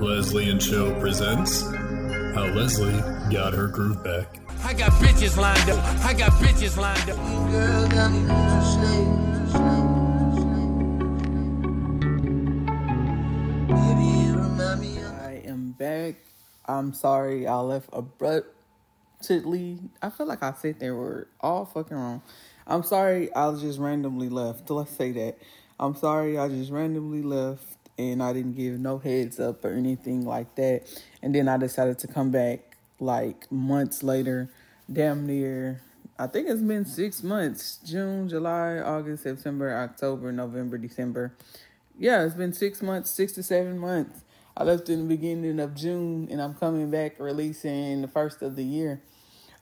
Leslie and Cho presents How Leslie Got Her Groove Back. I got bitches lined up. I got bitches lined up. Girl got me losing sleep. Baby, you remind me of I am back. I'm sorry I left abruptly. I feel like I said that word all fucking wrong. I'm sorry I just randomly left. Let's say that. I'm sorry I just randomly left and I didn't give no heads up or anything like that. And then I decided to come back like months later, damn near. I think it's been six months June, July, August, September, October, November, December. Yeah, it's been six months, six to seven months. I left in the beginning of June and I'm coming back releasing the first of the year.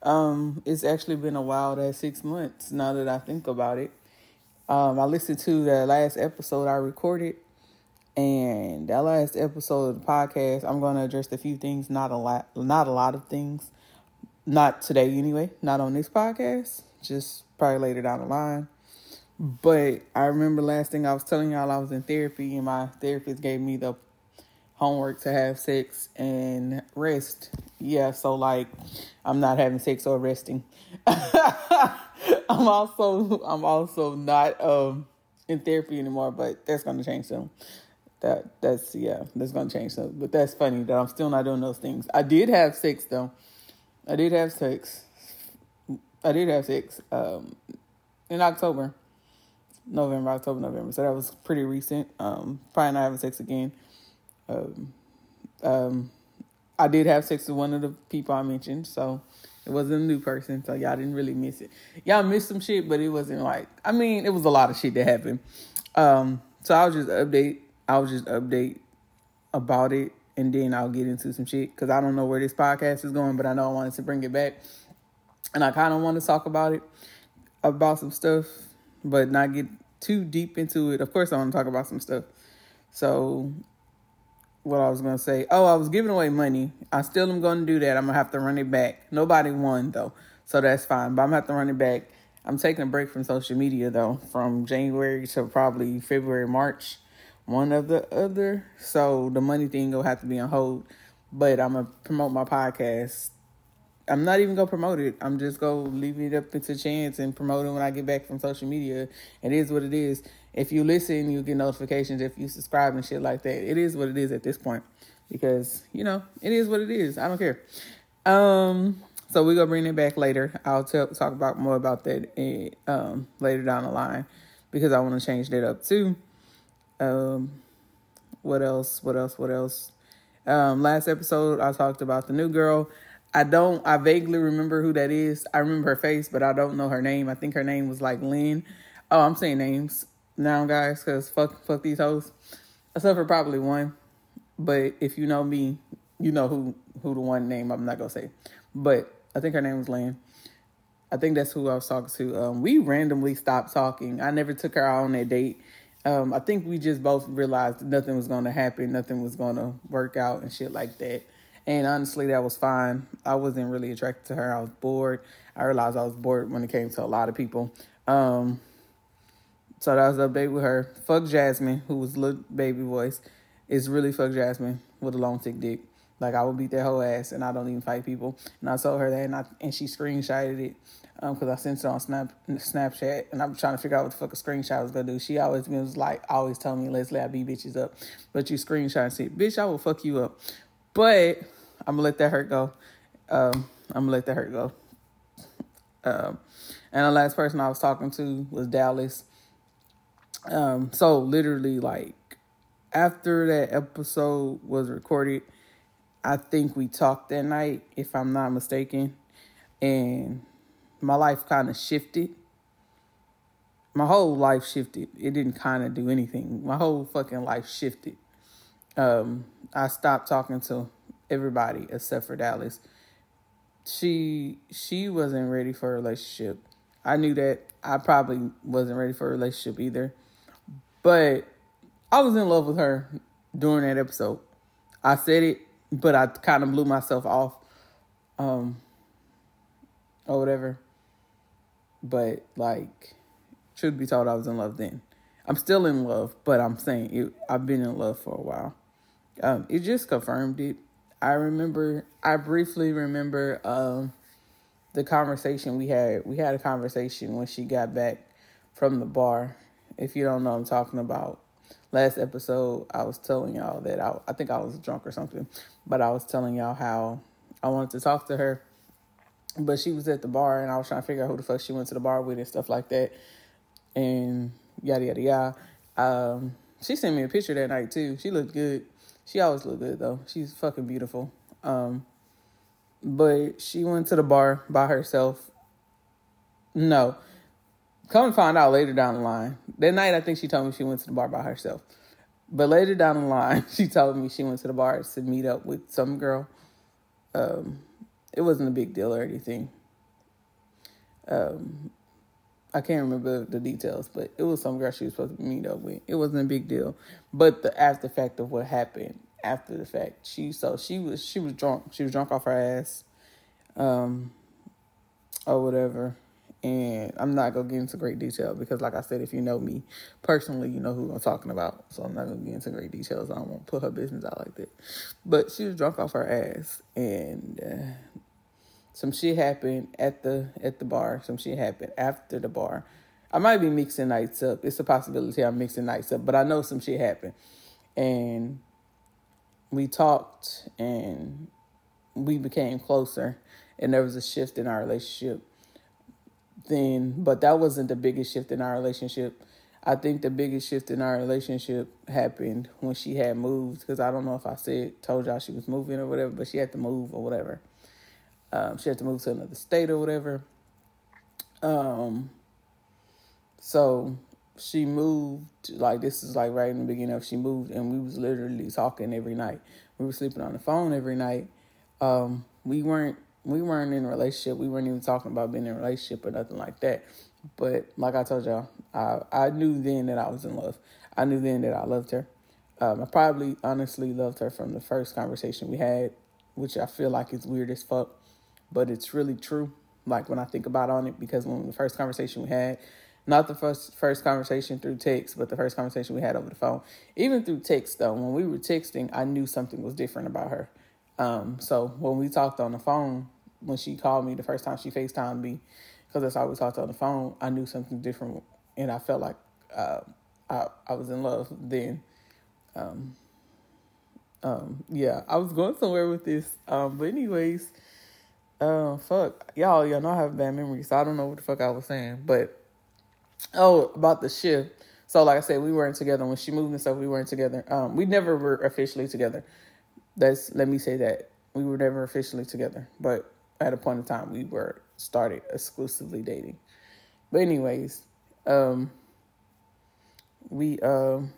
Um, it's actually been a ass six months now that I think about it. Um, I listened to the last episode I recorded, and that last episode of the podcast, I'm going to address a few things, not a lot, not a lot of things, not today anyway, not on this podcast, just probably later down the line. But I remember last thing I was telling y'all I was in therapy, and my therapist gave me the homework to have sex and rest. Yeah, so like I'm not having sex or resting. I'm also I'm also not um in therapy anymore, but that's gonna change soon. That that's yeah, that's gonna change soon. But that's funny that I'm still not doing those things. I did have sex though. I did have sex. I did have sex um in October. November, October, November. So that was pretty recent. Um probably not having sex again. Um um I did have sex with one of the people I mentioned, so it wasn't a new person, so y'all didn't really miss it. Y'all missed some shit, but it wasn't like I mean, it was a lot of shit that happened. Um, so I'll just update. I'll just update about it, and then I'll get into some shit because I don't know where this podcast is going, but I know I wanted to bring it back, and I kind of want to talk about it, about some stuff, but not get too deep into it. Of course, I want to talk about some stuff. So what I was gonna say. Oh, I was giving away money. I still am gonna do that. I'm gonna have to run it back. Nobody won though, so that's fine. But I'm gonna have to run it back. I'm taking a break from social media though, from January to probably February, March, one of the other. So the money thing will have to be on hold. But I'm gonna promote my podcast. I'm not even gonna promote it. I'm just gonna leave it up into chance and promote it when I get back from social media. It is what it is. If you listen, you get notifications. If you subscribe and shit like that, it is what it is at this point. Because you know, it is what it is. I don't care. Um, so we're gonna bring it back later. I'll tell, talk about more about that in, um later down the line because I want to change that up too. Um, what else? What else? What else? Um, last episode I talked about the new girl. I don't. I vaguely remember who that is. I remember her face, but I don't know her name. I think her name was like Lynn. Oh, I'm saying names now, guys, because fuck, fuck these hoes. Except for probably one. But if you know me, you know who who the one name I'm not gonna say. But I think her name was Lynn. I think that's who I was talking to. Um, we randomly stopped talking. I never took her out on that date. Um, I think we just both realized nothing was gonna happen, nothing was gonna work out and shit like that. And honestly, that was fine. I wasn't really attracted to her. I was bored. I realized I was bored when it came to a lot of people. Um, so that was the update with her. Fuck Jasmine, who was little baby voice. It's really fuck Jasmine with a long thick dick. Like I would beat that whole ass, and I don't even fight people. And I told her that, and I and she screenshotted it because um, I sent it on Snap Snapchat, and I'm trying to figure out what the fuck a screenshot was gonna do. She always was like, always telling me, Leslie, I beat bitches up, but you screenshot and say, bitch, I will fuck you up. But I'm gonna let that hurt go. Um, I'm gonna let that hurt go. Um, and the last person I was talking to was Dallas. Um, so literally like after that episode was recorded, I think we talked that night, if I'm not mistaken, and my life kind of shifted. My whole life shifted. It didn't kind of do anything. My whole fucking life shifted. Um, I stopped talking to everybody except for Dallas. She she wasn't ready for a relationship. I knew that. I probably wasn't ready for a relationship either. But I was in love with her during that episode. I said it, but I kind of blew myself off, um, or whatever. But like, truth be told, I was in love then. I'm still in love, but I'm saying it, I've been in love for a while, Um, it just confirmed it. I remember, I briefly remember um, the conversation we had. We had a conversation when she got back from the bar. If you don't know, I'm talking about last episode. I was telling y'all that I, I think I was drunk or something, but I was telling y'all how I wanted to talk to her, but she was at the bar and I was trying to figure out who the fuck she went to the bar with and stuff like that, and yada yada yada. Um, she sent me a picture that night too. She looked good. She always looked good though. She's fucking beautiful. Um, but she went to the bar by herself. No, come find out later down the line. That night, I think she told me she went to the bar by herself. But later down the line, she told me she went to the bar to meet up with some girl. Um, it wasn't a big deal or anything. Um, I can't remember the details, but it was some girl she was supposed to meet up with. It wasn't a big deal, but the after fact of what happened after the fact, she so she was she was drunk. She was drunk off her ass, um, or whatever. And I'm not gonna get into great detail because, like I said, if you know me personally, you know who I'm talking about. So I'm not gonna get into great details. I don't want to put her business out like that. But she was drunk off her ass, and uh, some shit happened at the at the bar. Some shit happened after the bar. I might be mixing nights up. It's a possibility I'm mixing nights up, but I know some shit happened, and we talked and we became closer, and there was a shift in our relationship. Then, but that wasn't the biggest shift in our relationship. I think the biggest shift in our relationship happened when she had moved. Because I don't know if I said told y'all she was moving or whatever, but she had to move or whatever. Um, she had to move to another state or whatever. Um, so she moved like this is like right in the beginning of she moved and we was literally talking every night. We were sleeping on the phone every night. Um, we weren't we weren't in a relationship. We weren't even talking about being in a relationship or nothing like that. But like I told y'all, I I knew then that I was in love. I knew then that I loved her. Um, I probably honestly loved her from the first conversation we had, which I feel like is weird as fuck but it's really true. Like when I think about on it, because when the first conversation we had, not the first first conversation through text, but the first conversation we had over the phone. Even through text though, when we were texting, I knew something was different about her. Um, so when we talked on the phone, when she called me the first time she FaceTimed me, because that's how we talked on the phone, I knew something different, and I felt like uh, I I was in love then. Um, um, yeah, I was going somewhere with this. Um, but anyways, uh, fuck, y'all, y'all know I have bad memory, so I don't know what the fuck I was saying. But oh, about the shift. So, like I said, we weren't together when she moved and stuff. We weren't together. Um, we never were officially together. That's let me say that we were never officially together, but at a point in time, we were started exclusively dating. But anyways, um, we um,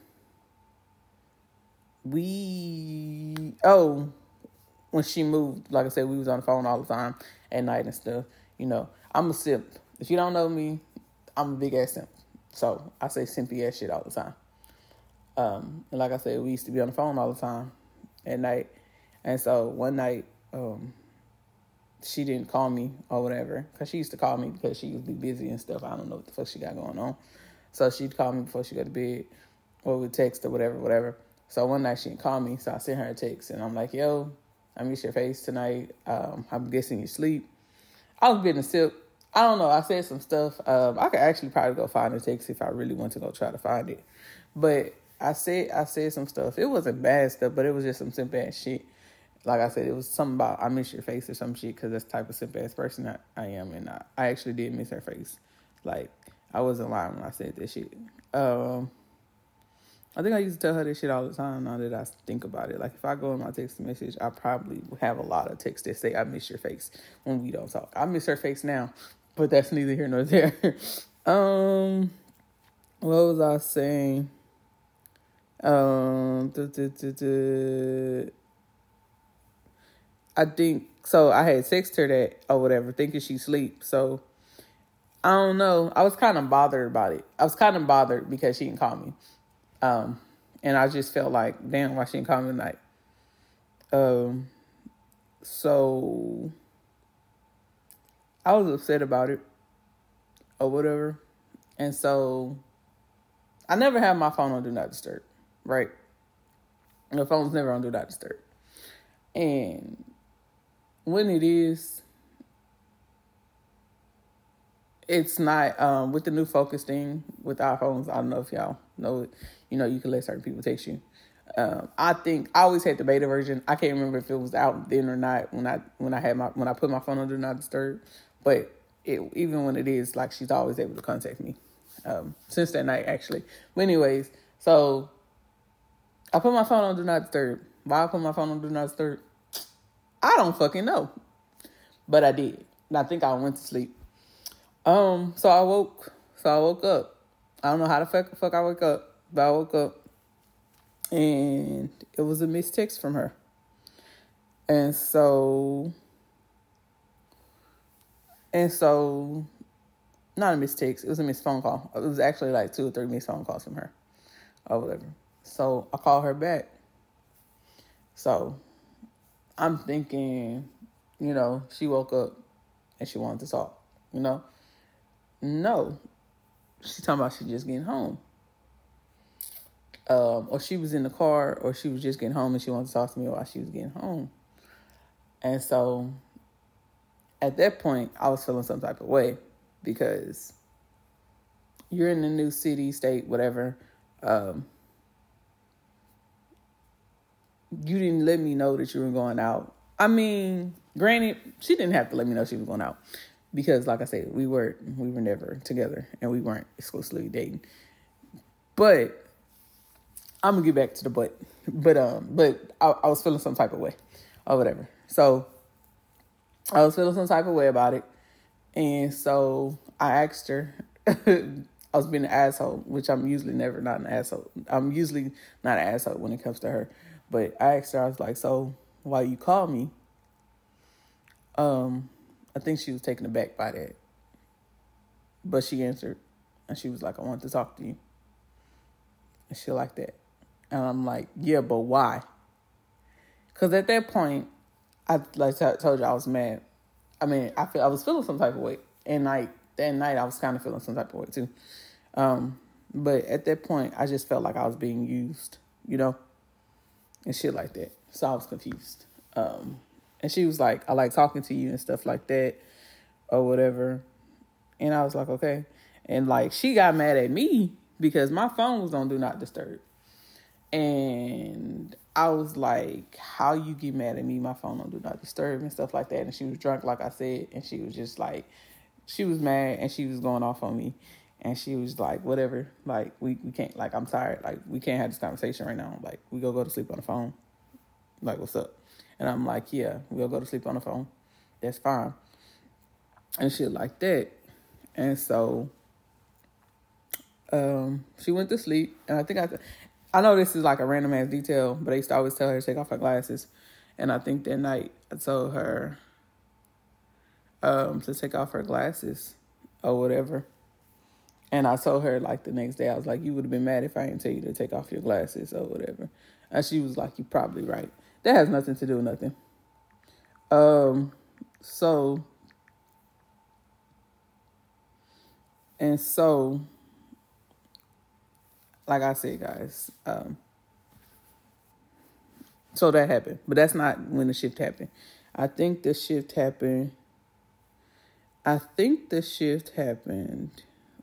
we oh when she moved, like I said, we was on the phone all the time at night and stuff. You know, I'm a simp. If you don't know me, I'm a big ass simp. So I say simpy ass shit all the time. Um, and like I said, we used to be on the phone all the time at night. And so one night, um, she didn't call me or whatever, because she used to call me because she would be busy and stuff. I don't know what the fuck she got going on. So she'd call me before she got to bed or would text or whatever, whatever. So one night she didn't call me, so I sent her a text and I'm like, yo, I miss your face tonight. Um, I'm guessing you sleep. I was being a sip. I don't know. I said some stuff. Um, I could actually probably go find the text if I really want to go try to find it. But I said I said some stuff. It wasn't bad stuff, but it was just some simple ass shit. Like I said, it was something about I miss your face or some shit because that's the type of simple ass person I, I am, and I, I actually did miss her face. Like I wasn't lying when I said that shit. Um, I think I used to tell her this shit all the time now that I think about it. Like if I go in my text message, I probably have a lot of texts that say I miss your face when we don't talk. I miss her face now, but that's neither here nor there. um what was I saying? Um duh, duh, duh, I think so I had texted her that or whatever, thinking she sleep. So I don't know. I was kind of bothered about it. I was kind of bothered because she didn't call me. Um, and I just felt like, damn, why she didn't call me tonight? Um, so I was upset about it or whatever. And so I never had my phone on Do Not Disturb, right? The phone's never on do not disturb. And when it is, it's not um, with the new focus thing with iPhones. I don't know if y'all know it. You know, you can let certain people text you. Um, I think I always had the beta version. I can't remember if it was out then or not when I when I had my when I put my phone on do not disturb. But it, even when it is, like she's always able to contact me. Um, since that night, actually. But anyways, so I put my phone on do not disturb. Why I put my phone on do not disturb? I don't fucking know, but I did. And I think I went to sleep. Um, so I woke. So I woke up. I don't know how the fuck, fuck I woke up, but I woke up and it was a missed text from her. And so, and so, not a missed text, it was a missed phone call. It was actually like two or three missed phone calls from her or whatever. So I called her back. So I'm thinking, you know, she woke up and she wanted to talk, you know? No. She's talking about she just getting home um, or she was in the car, or she was just getting home and she wanted to talk to me while she was getting home. And so at that point, I was feeling some type of way because you're in a new city, state, whatever. Um, you didn't let me know that you were going out. I mean, granted, she didn't have to let me know she was going out because, like I said, we were we were never together and we weren't exclusively dating. But I'm gonna get back to the but, but um, but I, I was feeling some type of way, or whatever. So I was feeling some type of way about it, and so I asked her. I was being an asshole, which I'm usually never not an asshole. I'm usually not an asshole when it comes to her. But I asked her, I was like, so why you call me? Um, I think she was taken aback by that. But she answered and she was like, I want to talk to you. And she like that. And I'm like, yeah, but why? Because at that point, I like told you, I was mad. I mean, I feel I was feeling some type of way, and like that night, I was kind of feeling some type of way too. Um, but at that point, I just felt like I was being used, you know, and shit like that. So I was confused. Um, and she was like, "I like talking to you and stuff like that, or whatever." And I was like, "Okay." And like she got mad at me because my phone was on do not disturb. And I was like, How you get mad at me? My phone on do not disturb and stuff like that. And she was drunk, like I said, and she was just like she was mad and she was going off on me. And she was like, Whatever, like we, we can't like I'm tired. Like we can't have this conversation right now. Like we go go to sleep on the phone. Like, what's up? And I'm like, Yeah, we'll go to sleep on the phone. That's fine. And shit like that. And so um, she went to sleep, and I think I, I know this is like a random ass detail, but I used to always tell her to take off her glasses. And I think that night I told her um, to take off her glasses or whatever. And I told her like the next day, I was like, you would have been mad if I didn't tell you to take off your glasses or whatever. And she was like, you're probably right. That has nothing to do with nothing. Um, so, and so like I said, guys. Um, so that happened, but that's not when the shift happened. I think the shift happened. I think the shift happened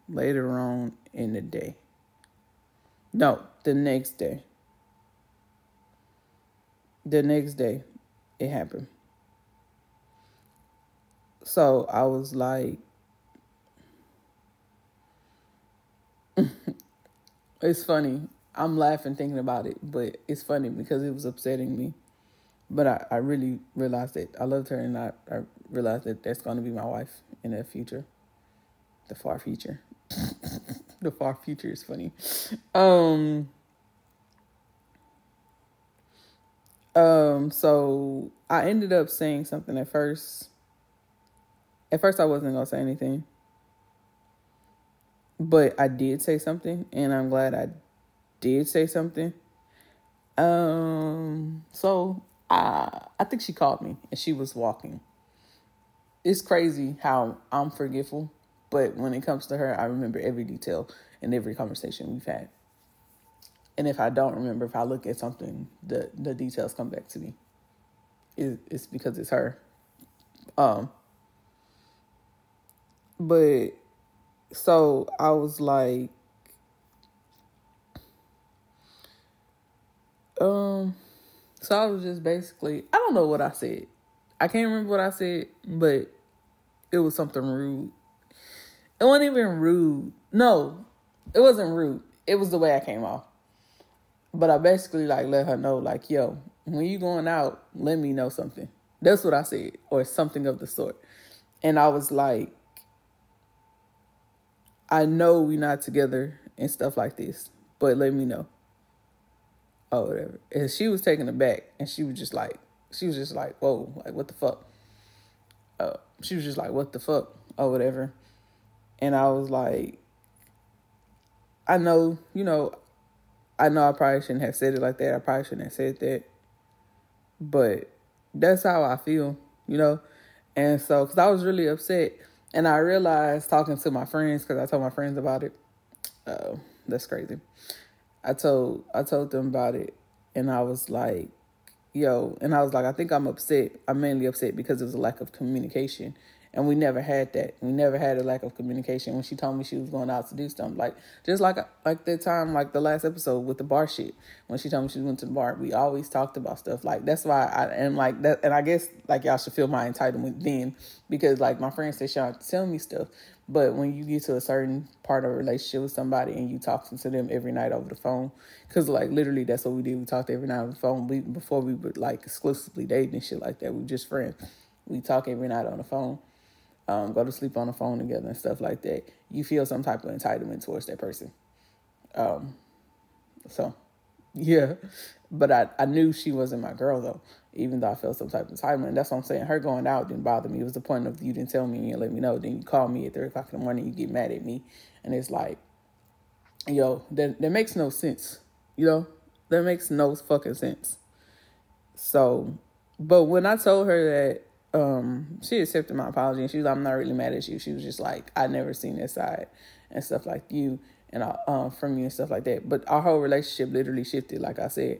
later on in the day. No, the next day. The next day, it happened. So I was like, It's funny. I'm laughing thinking about it, but it's funny because it was upsetting me. But I, I really realized that I loved her and I, I realized that that's going to be my wife in the future. The far future. the far future is funny. Um, um, so I ended up saying something at first. At first, I wasn't to say anything but I did say something, and I'm glad I did say something. Um, so I I think she called me and she was walking. It's crazy how I'm forgetful, but when it comes to her, I remember every detail and every conversation we've had. And if I don't remember, if I look at something, the the details come back to me. It, it's because it's her. Um. But so I was like, um, so I was just basically, I don't know what I said. I can't remember what I said, but it was something rude. It wasn't even rude. No, it wasn't rude. It was the way I came off. But I basically like let her know, like, yo, when you going out, let me know something. That's what I said, or something of the sort. And I was like, I know we not together and stuff like this, but let me know. Oh, whatever. And she was taken aback, and she was just like, she was just like, whoa, like what the fuck? Uh, she was just like, what the fuck, or whatever. And I was like, I know, you know, I know I probably shouldn't have said it like that. I probably shouldn't have said that, but that's how I feel, you know. And so, because I was really upset, and I realized talking to my friends, because I told my friends about it. Oh, that's crazy. I told I told them about it, and I was like, "Yo," and I was like, "I think I'm upset. I'm mainly upset because it was a lack of communication." And we never had that. We never had a lack of communication. When she told me she was going out to do something, like just like like that time, like the last episode with the bar shit. When she told me she went to the bar, we always talked about stuff. Like that's why I and like that. And I guess like y'all should feel my entitlement then because like my friends say, "Y'all tell me stuff." But when you get to a certain part of a relationship with somebody and you talking to them every night over the phone, because like literally that's what we did. We talked every night over the phone. We before we were like exclusively dating and shit like that. We just friends. We talk every night on the phone um, go to sleep on the phone together and stuff like that, you feel some type of entitlement towards that person. Um, so, yeah, but I, I knew she wasn't my girl though, even though I felt some type of entitlement. That's what I'm saying. Her going out didn't bother me. It was the point of you didn't tell me and let me know. Then you call me at three o'clock in the morning, you get mad at me, and it's like, yo, that that makes no sense. You know, that makes no fucking sense. So, but when I told her that um, she accepted my apology and she was like, I'm not really mad at you. She was just like, I never seen this side and stuff like you and uh, um, from you and stuff like that. But our whole relationship literally shifted, like I said.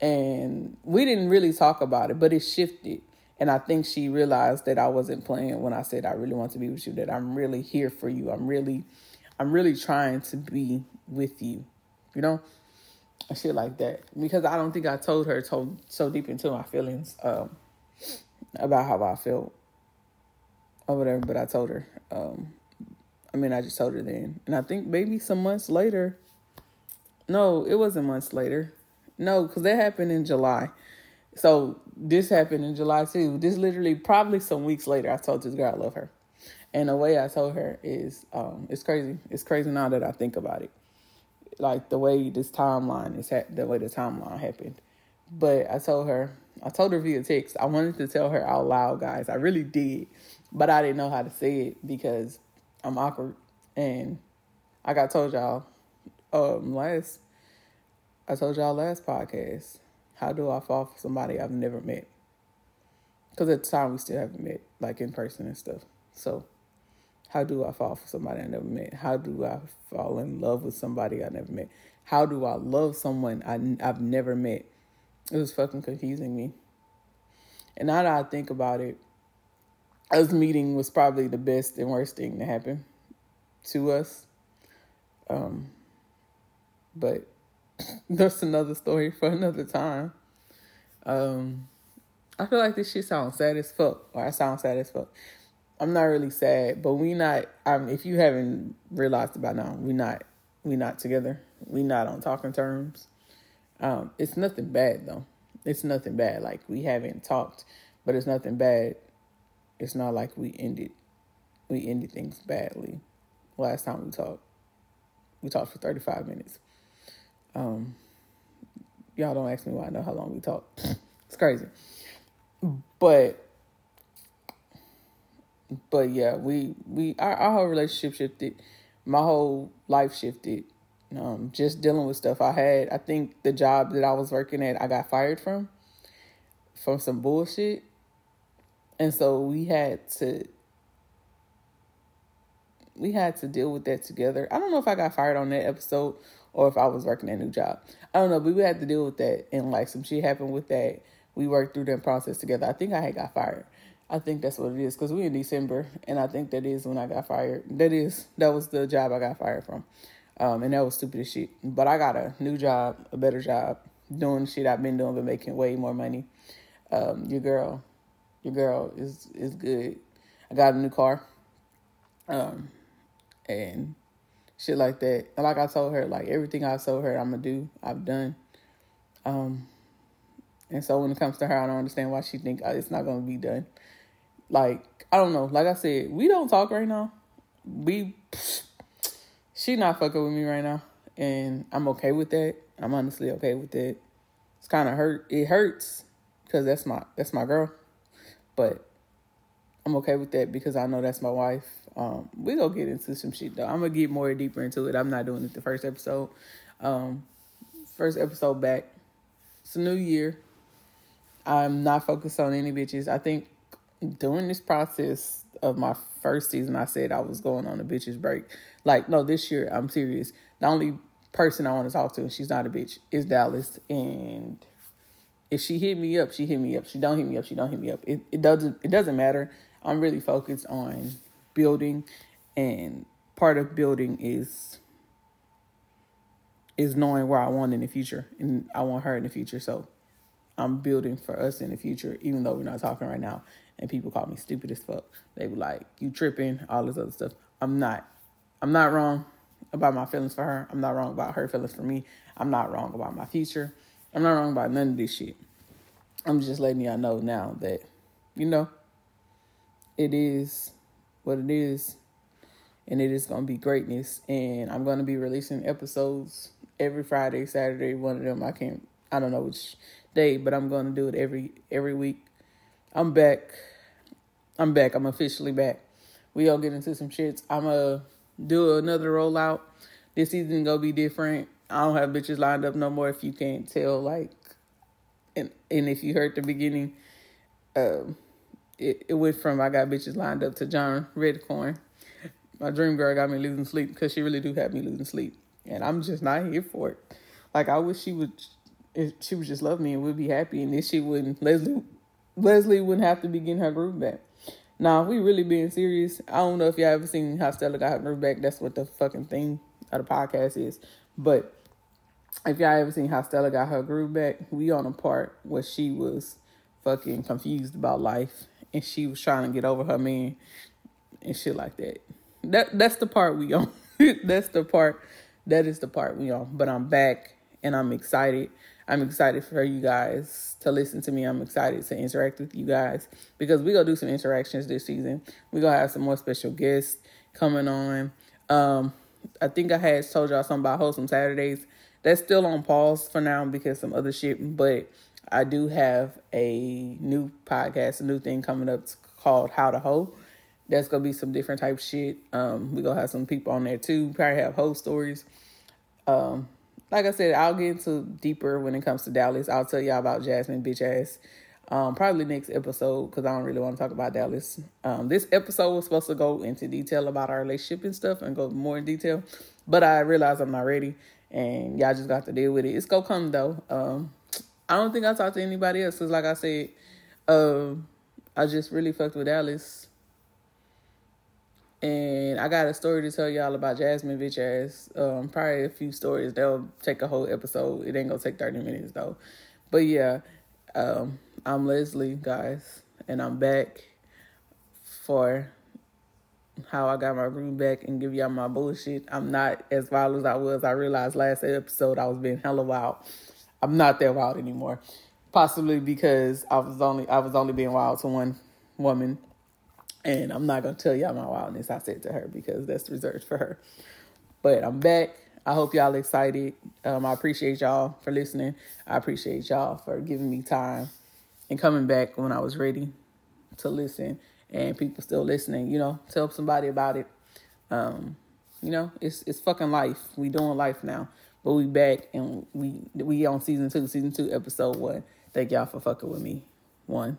And we didn't really talk about it, but it shifted. And I think she realized that I wasn't playing when I said I really want to be with you, that I'm really here for you. I'm really, I'm really trying to be with you, you know? And shit like that. Because I don't think I told her told so deep into my feelings. Um, about how I felt or whatever, but I told her. Um, I mean, I just told her then. And I think maybe some months later, no, it wasn't months later. No, because that happened in July. So this happened in July too. This literally probably some weeks later, I told this girl I love her. And the way I told her is, um, it's crazy. It's crazy now that I think about it. Like the way this timeline is, ha- the way the timeline happened. But I told her, I told her via text. I wanted to tell her out loud, guys. I really did, but I didn't know how to say it because I'm awkward. And I got told y'all um last I told y'all last podcast, how do I fall for somebody I've never met? Because at the time we still haven't met, like in person and stuff. So, how do I fall for somebody I never met? How do I fall in love with somebody I never met? How do I love someone I, I've never met? It was fucking confusing me. And now that I think about it, us meeting was probably the best and worst thing to happen to us. Um, but that's another story for another time. Um, I feel like this shit sounds sad as fuck, or I sound sad as fuck. I'm not really sad, but we not. Um, if you haven't realized about now, we not we not together. We not on talking terms. Um, it's nothing bad though. It's nothing bad. Like we haven't talked, but it's nothing bad. It's not like we ended we ended things badly. Last time we talked. We talked for 35 minutes. Um y'all don't ask me why I know how long we talked. it's crazy. But but yeah, we we our, our whole relationship shifted. My whole life shifted um, just dealing with stuff I had. I think the job that I was working at, I got fired from, from some bullshit. And so we had to, we had to deal with that together. I don't know if I got fired on that episode or if I was working a new job. I don't know, but we had to deal with that, and like some shit happened with that. We worked through that process together. I think I had got fired. I think that's what it is because we in December, and I think that is when I got fired. That is that was the job I got fired from, um, and that was stupid as shit. But I got a new job, a better job, doing shit I've been doing, but making way more money. Um, your girl, your girl is is good. I got a new car, um, and shit like that. And like I told her, like everything I told her I'm gonna do, I've done. Um, and so when it comes to her, I don't understand why she think it's not gonna be done. Like I don't know. Like I said, we don't talk right now. We, she not fucking with me right now, and I'm okay with that. I'm honestly okay with that. It's kind of hurt. It hurts because that's my that's my girl, but I'm okay with that because I know that's my wife. Um, we gonna get into some shit though. I'm gonna get more deeper into it. I'm not doing it the first episode. Um, first episode back. It's a new year. I'm not focused on any bitches. I think during this process of my first season, I said I was going on a bitch's break. Like, no, this year, I'm serious. The only person I want to talk to, and she's not a bitch, is Dallas. And if she hit me up, she hit me up. She don't hit me up, she don't hit me up. It it doesn't it doesn't matter. I'm really focused on building and part of building is is knowing where I want in the future. And I want her in the future. So I'm building for us in the future, even though we're not talking right now and people call me stupid as fuck. They be like, you tripping, all this other stuff. I'm not. I'm not wrong about my feelings for her. I'm not wrong about her feelings for me. I'm not wrong about my future. I'm not wrong about none of this shit. I'm just letting y'all know now that, you know, it is what it is. And it is going to be greatness. And I'm going to be releasing episodes every Friday, Saturday. One of them, I can't, I don't know which day, but I'm going to do it every every week. I'm back. I'm back. I'm officially back. We all get into some shits. I'm going to do another rollout. This season going to be different. I don't have bitches lined up no more if you can't tell. Like, and, and if you heard the beginning, um, it, it went from I got bitches lined up to John Redcorn. My dream girl got me losing sleep because she really do have me losing sleep. And I'm just not here for it. Like, I wish she would, if she would just love me and would be happy. And then she wouldn't, Leslie Leslie wouldn't have to be getting her groove back. Now, if we really being serious, I don't know if y'all ever seen how Stella got her groove back. That's what the fucking thing of the podcast is. But if y'all ever seen how Stella got her groove back, we on a part where she was fucking confused about life and she was trying to get over her man and shit like that. That that's the part we on. that's the part that is the part we on. But I'm back and I'm excited. I'm excited for you guys to listen to me. I'm excited to interact with you guys because we're going to do some interactions this season. We're going to have some more special guests coming on. Um, I think I had told y'all something about Wholesome Saturdays. That's still on pause for now because some other shit, but I do have a new podcast, a new thing coming up called How to Hoe. That's gonna be some different type shit. Um, we gonna have some people on there too. Probably have hoe stories. Um, like I said, I'll get into deeper when it comes to Dallas. I'll tell y'all about Jasmine bitch ass. Um, probably next episode because I don't really want to talk about Dallas. Um, this episode was supposed to go into detail about our relationship and stuff and go more in detail, but I realized I'm not ready, and y'all just got to deal with it. It's gonna come though. Um, I don't think I talked to anybody else because, like I said, uh, I just really fucked with Dallas. And I got a story to tell y'all about Jasmine bitch ass. Um, probably a few stories. They'll take a whole episode. It ain't gonna take 30 minutes though. But yeah, um, I'm Leslie, guys, and I'm back for how I got my room back and give y'all my bullshit. I'm not as wild as I was. I realized last episode I was being hella wild. I'm not that wild anymore. Possibly because I was only I was only being wild to one woman and I'm not gonna tell y'all my wildness I said to her because that's reserved for her. But I'm back. I hope y'all excited. Um, I appreciate y'all for listening. I appreciate y'all for giving me time and coming back when I was ready to listen. And people still listening, you know, tell somebody about it. Um, you know, it's it's fucking life. We doing life now. But we back and we we on season two, season two, episode one. Thank y'all for fucking with me. One.